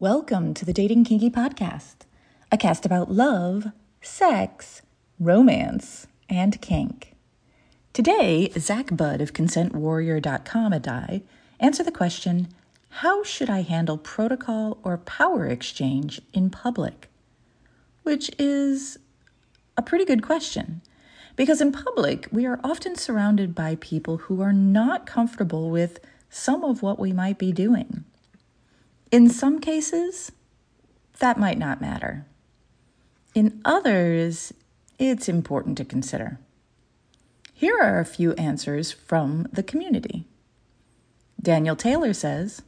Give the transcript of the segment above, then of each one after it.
Welcome to the Dating Kinky Podcast, a cast about love, sex, romance, and kink. Today, Zach Budd of ConsentWarrior.com and I answer the question How should I handle protocol or power exchange in public? Which is a pretty good question. Because in public, we are often surrounded by people who are not comfortable with some of what we might be doing. In some cases, that might not matter. In others, it's important to consider. Here are a few answers from the community. Daniel Taylor says,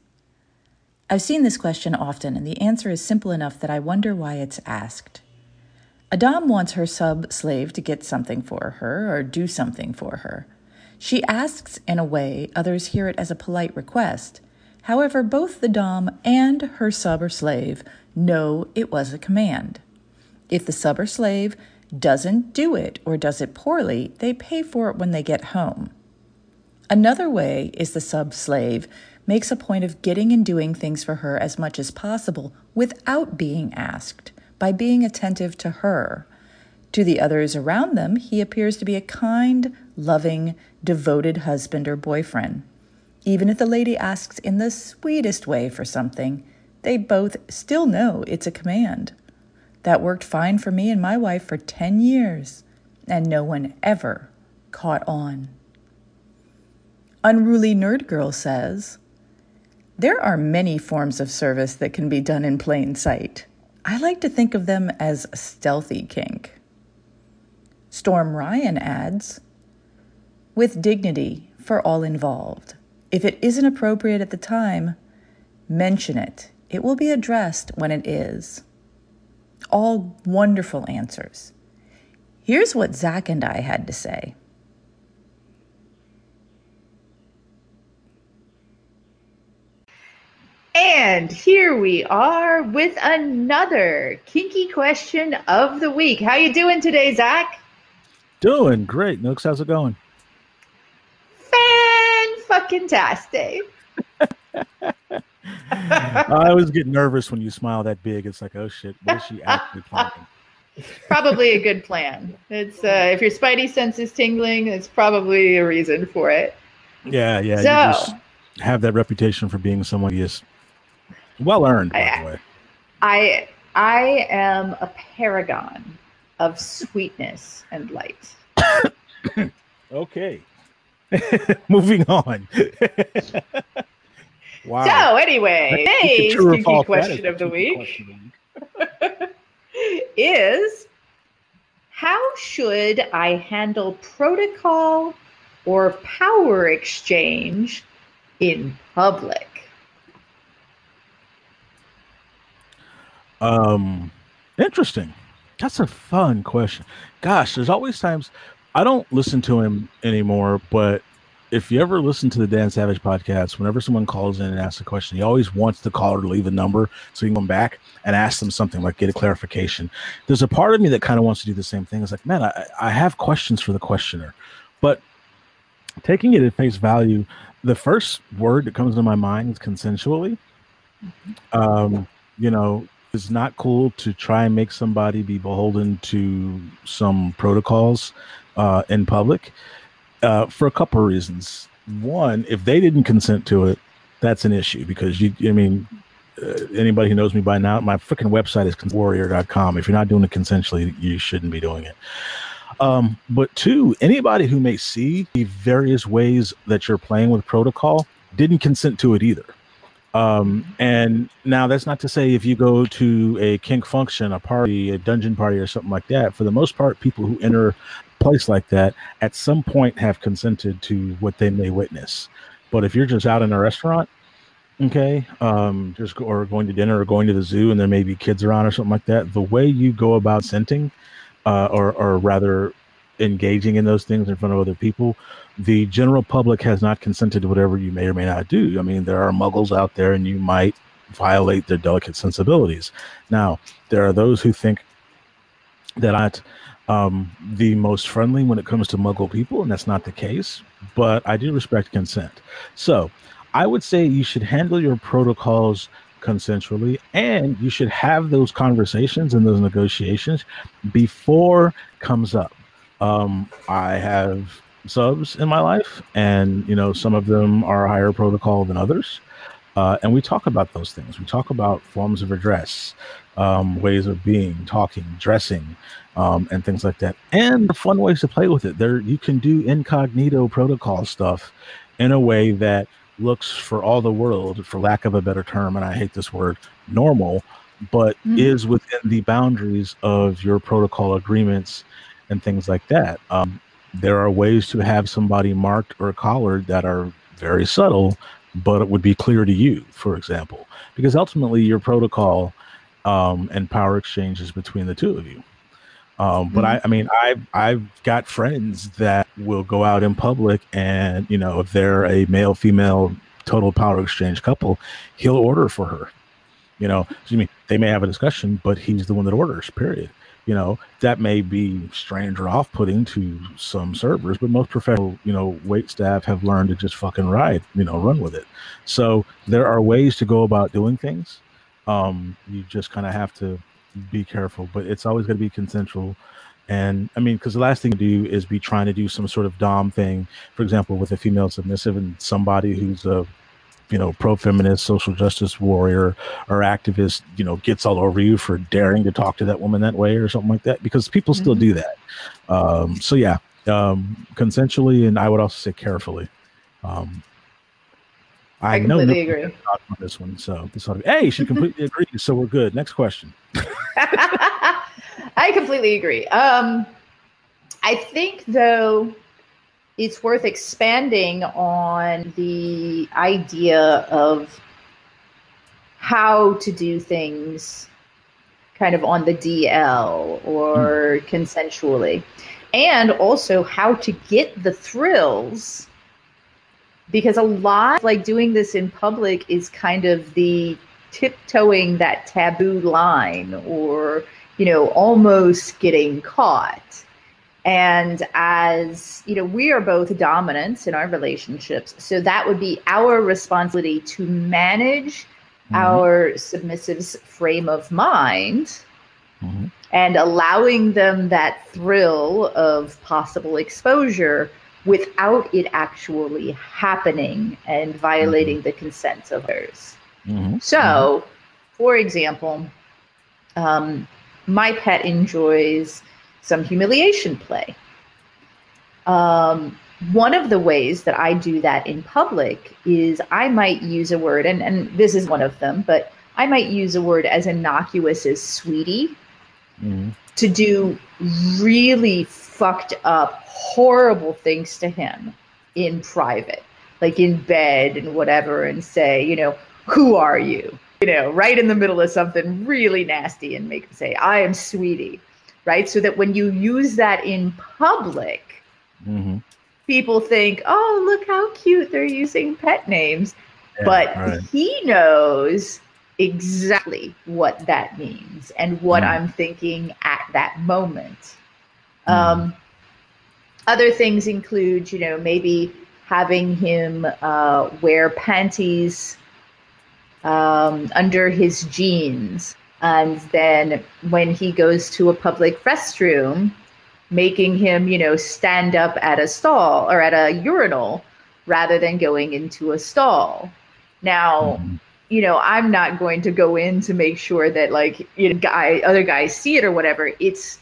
I've seen this question often, and the answer is simple enough that I wonder why it's asked. A Dom wants her sub slave to get something for her or do something for her. She asks in a way others hear it as a polite request. However, both the Dom and her sub or slave know it was a command. If the sub or slave doesn't do it or does it poorly, they pay for it when they get home. Another way is the sub slave makes a point of getting and doing things for her as much as possible without being asked by being attentive to her. To the others around them, he appears to be a kind, loving, devoted husband or boyfriend. Even if the lady asks in the sweetest way for something, they both still know it's a command. That worked fine for me and my wife for 10 years, and no one ever caught on. Unruly Nerd Girl says, There are many forms of service that can be done in plain sight. I like to think of them as stealthy kink. Storm Ryan adds, with dignity for all involved. If it isn't appropriate at the time, mention it. It will be addressed when it is. All wonderful answers. Here's what Zach and I had to say. And here we are with another kinky question of the week. How you doing today, Zach? Doing great. Nooks, how's it going? Fucking. I always get nervous when you smile that big. It's like, oh shit, what is she actually planning? probably a good plan. It's uh, if your spidey sense is tingling, it's probably a reason for it. Yeah, yeah. So, you just have that reputation for being someone who is well earned, by I- the way. I I am a paragon of sweetness and light. Okay. Moving on. wow. So anyway, today's True or kinky false, that question is of the a question of the week. is how should I handle protocol or power exchange in public? Um, interesting. That's a fun question. Gosh, there's always times I don't listen to him anymore, but if you ever listen to the Dan Savage podcast, whenever someone calls in and asks a question, he always wants the caller to leave a number so he can come back and ask them something like get a clarification. There's a part of me that kind of wants to do the same thing. It's like, man, I, I have questions for the questioner, but taking it at face value, the first word that comes to my mind is consensually. Um, you know, it's not cool to try and make somebody be beholden to some protocols uh, in public uh, for a couple of reasons. One, if they didn't consent to it, that's an issue because you, I mean, uh, anybody who knows me by now, my freaking website is warrior.com. If you're not doing it consensually, you shouldn't be doing it. Um, but two, anybody who may see the various ways that you're playing with protocol didn't consent to it either. Um, and now that's not to say if you go to a kink function, a party, a dungeon party, or something like that. For the most part, people who enter place like that at some point have consented to what they may witness. But if you're just out in a restaurant, okay, um, just or going to dinner or going to the zoo, and there may be kids around or something like that, the way you go about scenting, uh, or or rather engaging in those things in front of other people, the general public has not consented to whatever you may or may not do. I mean, there are muggles out there, and you might violate their delicate sensibilities. Now, there are those who think that um, the most friendly when it comes to muggle people, and that's not the case. But I do respect consent. So, I would say you should handle your protocols consensually, and you should have those conversations and those negotiations before comes up. Um, I have subs in my life, and you know some of them are higher protocol than others, uh, and we talk about those things. We talk about forms of address, um, ways of being, talking, dressing, um, and things like that, and the fun ways to play with it. There, you can do incognito protocol stuff in a way that looks for all the world, for lack of a better term, and I hate this word, normal, but mm-hmm. is within the boundaries of your protocol agreements and things like that. Um, there are ways to have somebody marked or collared that are very subtle, but it would be clear to you, for example, because ultimately your protocol um, and power exchanges between the two of you. Um, but mm-hmm. I, I mean, I've I've got friends that will go out in public, and you know, if they're a male female total power exchange couple, he'll order for her. You know, I mean, they may have a discussion, but he's the one that orders. Period. You know, that may be strange or off-putting to some servers, but most professional, you know, wait staff have learned to just fucking ride, you know, run with it. So there are ways to go about doing things. Um, you just kind of have to be careful, but it's always going to be consensual. And I mean, because the last thing to do is be trying to do some sort of dom thing, for example, with a female submissive and somebody who's a you know, pro feminist, social justice warrior, or activist, you know, gets all over you for daring to talk to that woman that way or something like that, because people mm-hmm. still do that. Um, so yeah, um, consensually, and I would also say carefully. Um, I, I completely agree on this one. So this ought to be, hey, she completely agrees. So we're good. Next question. I completely agree. Um, I think though it's worth expanding on the idea of how to do things kind of on the DL or mm. consensually, and also how to get the thrills because a lot like doing this in public is kind of the tiptoeing that taboo line or you know almost getting caught and as you know we are both dominants in our relationships so that would be our responsibility to manage mm-hmm. our submissive's frame of mind mm-hmm. and allowing them that thrill of possible exposure without it actually happening and violating mm-hmm. the consent of others. Mm-hmm. So, mm-hmm. for example, um, my pet enjoys some humiliation play. Um, one of the ways that I do that in public is I might use a word, and, and this is one of them, but I might use a word as innocuous as sweetie mm-hmm. to do really fucked up, horrible things to him in private, like in bed and whatever, and say, you know, who are you? You know, right in the middle of something really nasty and make him say, I am sweetie, right? So that when you use that in public, mm-hmm. people think, oh, look how cute they're using pet names. Yeah, but right. he knows exactly what that means and what mm. I'm thinking at that moment. Mm. Um, other things include, you know, maybe having him uh, wear panties um, under his jeans. And then when he goes to a public restroom, making him, you know, stand up at a stall or at a urinal rather than going into a stall. Now, mm-hmm. you know, I'm not going to go in to make sure that like you know, guy other guys see it or whatever. It's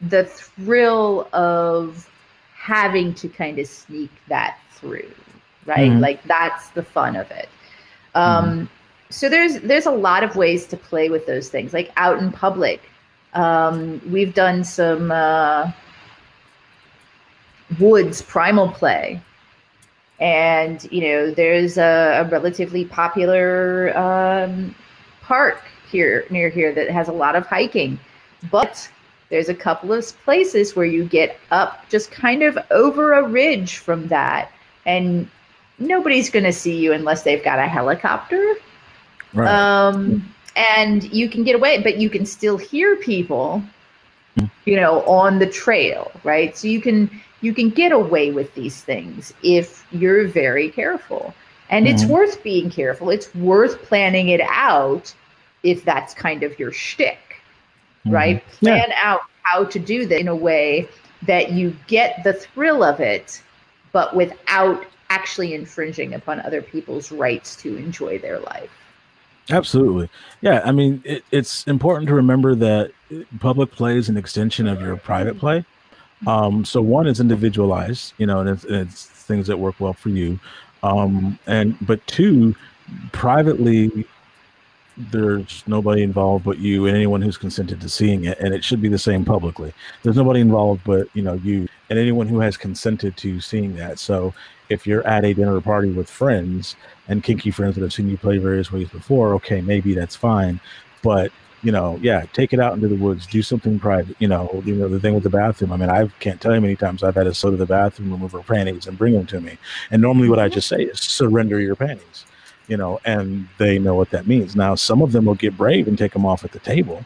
the thrill of having to kind of sneak that through, right? Mm-hmm. Like that's the fun of it. Um, mm-hmm. So there's there's a lot of ways to play with those things, like out in public. Um, we've done some uh, woods primal play, and you know there's a, a relatively popular um, park here near here that has a lot of hiking, but there's a couple of places where you get up just kind of over a ridge from that, and nobody's going to see you unless they've got a helicopter. Right. Um, and you can get away, but you can still hear people, you know, on the trail, right? So you can you can get away with these things if you're very careful. And mm-hmm. it's worth being careful. It's worth planning it out if that's kind of your shtick, mm-hmm. right? Plan yeah. out how to do that in a way that you get the thrill of it, but without actually infringing upon other people's rights to enjoy their life. Absolutely. Yeah. I mean, it, it's important to remember that public play is an extension of your private play. Um, so one is individualized, you know, and it's, it's things that work well for you. Um, and but two, privately, there's nobody involved but you and anyone who's consented to seeing it, and it should be the same publicly. There's nobody involved but you know you and anyone who has consented to seeing that. So if you're at a dinner party with friends and kinky friends that have seen you play various ways before, okay, maybe that's fine. But you know, yeah, take it out into the woods, do something private. You know, you know the thing with the bathroom. I mean, I can't tell you many times I've had to go to the bathroom, remove her panties, and bring them to me. And normally, what I mm-hmm. just say is surrender your panties. You know, and they know what that means. Now, some of them will get brave and take them off at the table.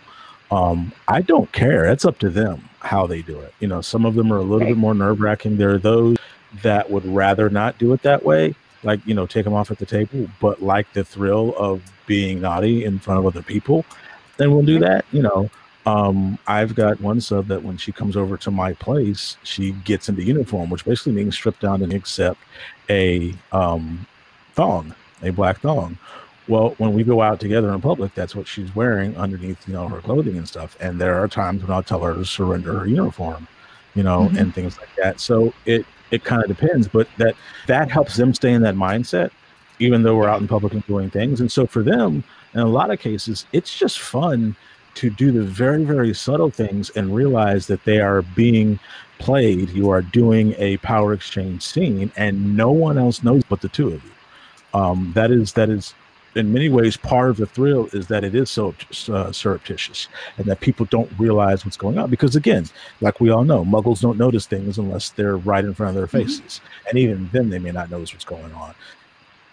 Um, I don't care. It's up to them how they do it. You know, some of them are a little bit more nerve wracking. There are those that would rather not do it that way, like you know, take them off at the table, but like the thrill of being naughty in front of other people then we'll do that. You know, um, I've got one sub that when she comes over to my place, she gets into uniform, which basically means stripped down and accept a um, thong, a black thong. Well, when we go out together in public, that's what she's wearing underneath, you know, her clothing and stuff. And there are times when I'll tell her to surrender her uniform, you know, mm-hmm. and things like that. So it it kind of depends, but that that helps them stay in that mindset, even though we're out in public and doing things. And so for them, in a lot of cases, it's just fun to do the very, very subtle things and realize that they are being played. You are doing a power exchange scene, and no one else knows but the two of you. Um, that is that is in many ways part of the thrill is that it is so uh, surreptitious and that people don't realize what's going on because again like we all know muggles don't notice things unless they're right in front of their mm-hmm. faces mm-hmm. and even then they may not notice what's going on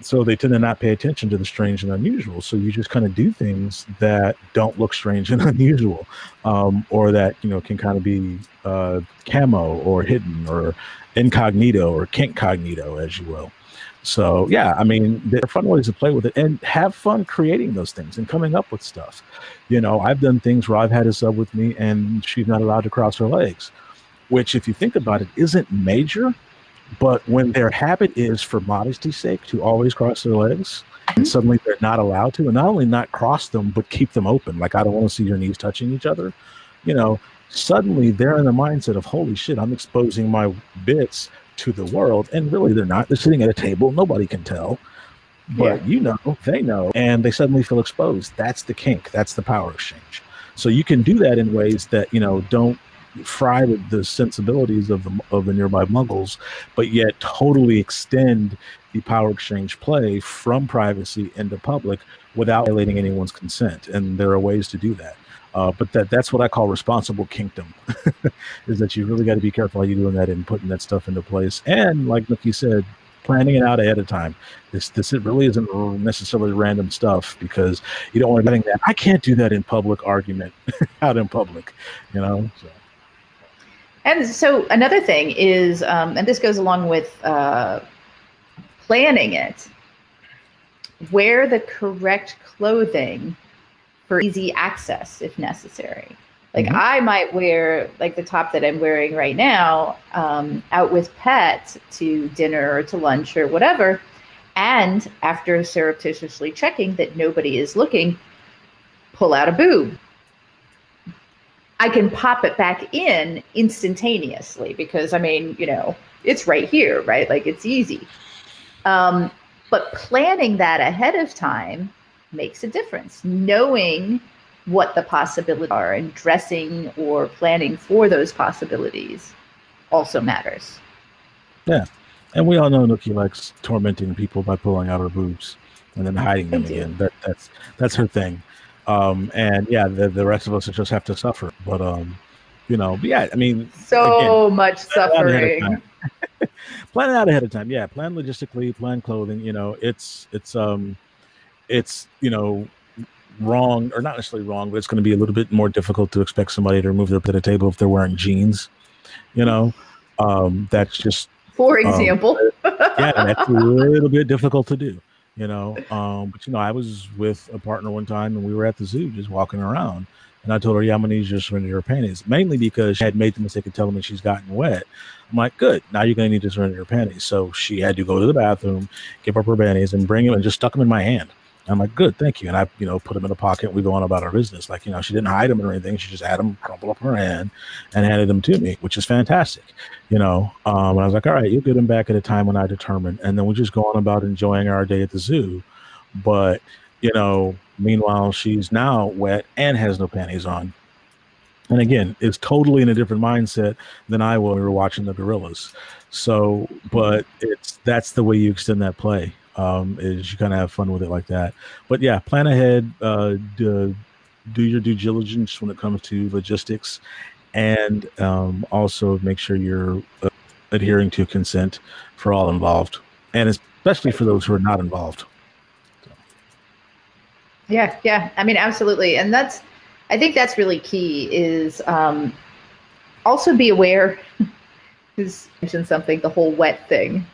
so they tend to not pay attention to the strange and unusual. So you just kind of do things that don't look strange and unusual, um, or that you know can kind of be uh, camo or hidden or incognito or cognito, as you will. So yeah, I mean, there are fun ways to play with it and have fun creating those things and coming up with stuff. You know, I've done things where I've had a sub with me and she's not allowed to cross her legs, which, if you think about it, isn't major but when their habit is, for modesty's sake, to always cross their legs, and mm-hmm. suddenly they're not allowed to, and not only not cross them, but keep them open. Like, I don't want to see your knees touching each other. You know, suddenly they're in the mindset of, holy shit, I'm exposing my bits to the world. And really, they're not. They're sitting at a table. Nobody can tell. But yeah. you know, they know, and they suddenly feel exposed. That's the kink. That's the power exchange. So you can do that in ways that, you know, don't fry the, the sensibilities of the of the nearby muggles, but yet totally extend the power exchange play from privacy into public without violating anyone's consent. And there are ways to do that. Uh, but that that's what I call responsible kingdom, is that you really got to be careful how you're doing that and putting that stuff into place. And like Nookie said, planning it out ahead of time. This this it really isn't necessarily random stuff because you don't want to that. I can't do that in public argument out in public, you know. So. And so another thing is, um, and this goes along with uh, planning it, wear the correct clothing for easy access if necessary. Like mm-hmm. I might wear like the top that I'm wearing right now um, out with pet to dinner or to lunch or whatever. And after surreptitiously checking that nobody is looking, pull out a boob I can pop it back in instantaneously because I mean, you know, it's right here, right? Like it's easy. Um, but planning that ahead of time makes a difference. Knowing what the possibilities are and dressing or planning for those possibilities also matters. Yeah. And we all know Nookie likes tormenting people by pulling out her boobs and then hiding them again. That, that's that's her thing. Um, and yeah, the, the rest of us just have to suffer. But um, you know, but yeah, I mean, so again, much suffering. plan it out ahead of time. Yeah, plan logistically, plan clothing. You know, it's it's um, it's you know, wrong or not necessarily wrong, but it's going to be a little bit more difficult to expect somebody to remove their to the table if they're wearing jeans. You know, um, that's just for um, example. Um, yeah, that's a little bit difficult to do, you know. Um, but you know, I was with a partner one time, and we were at the zoo just walking around, and I told her, "Yeah, I'm gonna need you to surrender your panties," mainly because she had made the mistake of telling me she's gotten wet. I'm like, "Good, now you're gonna need to surrender your panties." So she had to go to the bathroom, give up her panties, and bring them, and just stuck them in my hand. I'm like, good, thank you. And I, you know, put them in a pocket. We go on about our business. Like, you know, she didn't hide them or anything. She just had them crumpled up her hand and handed them to me, which is fantastic. You know, um, and I was like, all right, you'll get them back at a time when I determine. And then we just go on about enjoying our day at the zoo. But, you know, meanwhile, she's now wet and has no panties on. And again, it's totally in a different mindset than I was when we were watching the gorillas. So, but it's that's the way you extend that play um, is you kind of have fun with it like that. But yeah, plan ahead, uh, do, do your due diligence when it comes to logistics, and um, also make sure you're uh, adhering to consent for all involved, and especially for those who are not involved. So. Yeah, yeah. I mean, absolutely, and that's. I think that's really key. Is um, also be aware. Who's mentioned something? The whole wet thing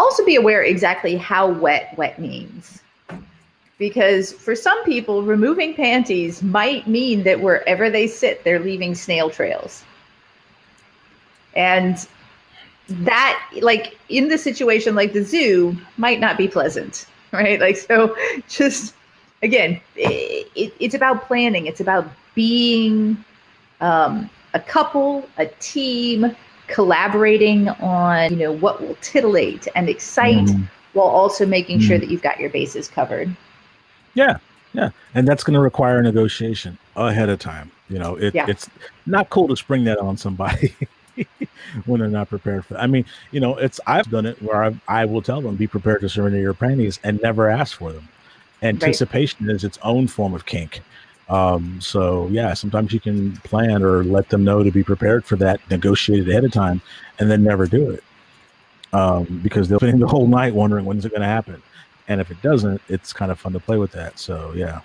also be aware exactly how wet wet means. Because for some people, removing panties might mean that wherever they sit, they're leaving snail trails. And that, like in the situation like the zoo, might not be pleasant, right? Like, so just again, it, it's about planning, it's about being um, a couple, a team, collaborating on you know what will titillate and excite mm. while also making mm. sure that you've got your bases covered yeah yeah and that's going to require negotiation ahead of time you know it, yeah. it's not cool to spring that on somebody when they're not prepared for that. i mean you know it's i've done it where I, I will tell them be prepared to surrender your panties and never ask for them anticipation right. is its own form of kink um, so yeah, sometimes you can plan or let them know to be prepared for that, negotiate it ahead of time, and then never do it um, because they'll spend the whole night wondering when's it going to happen. And if it doesn't, it's kind of fun to play with that. So yeah,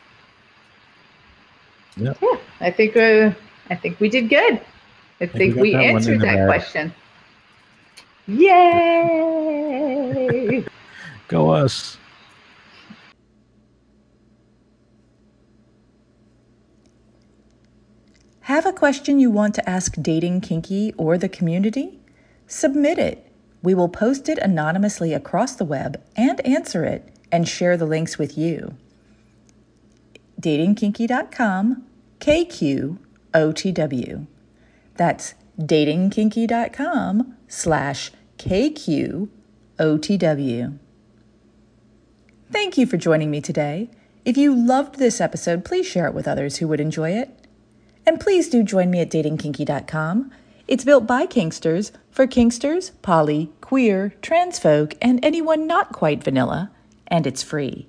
yeah. Yeah, I think uh, I think we did good. I, I think, we, we answered that question. Yay! Go us. Have a question you want to ask Dating Kinky or the community? Submit it. We will post it anonymously across the web and answer it and share the links with you. datingkinky.com KQOTW. That's datingkinky.com slash KQOTW. Thank you for joining me today. If you loved this episode, please share it with others who would enjoy it. And please do join me at datingkinky.com. It's built by Kinksters for Kinksters, poly, queer, trans folk, and anyone not quite vanilla, and it's free.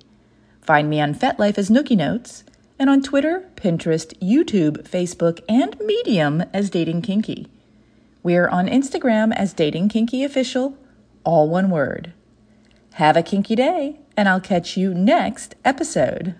Find me on FetLife as Nookie Notes, and on Twitter, Pinterest, YouTube, Facebook, and Medium as Dating Kinky. We're on Instagram as Dating Kinky Official, all one word. Have a kinky day, and I'll catch you next episode.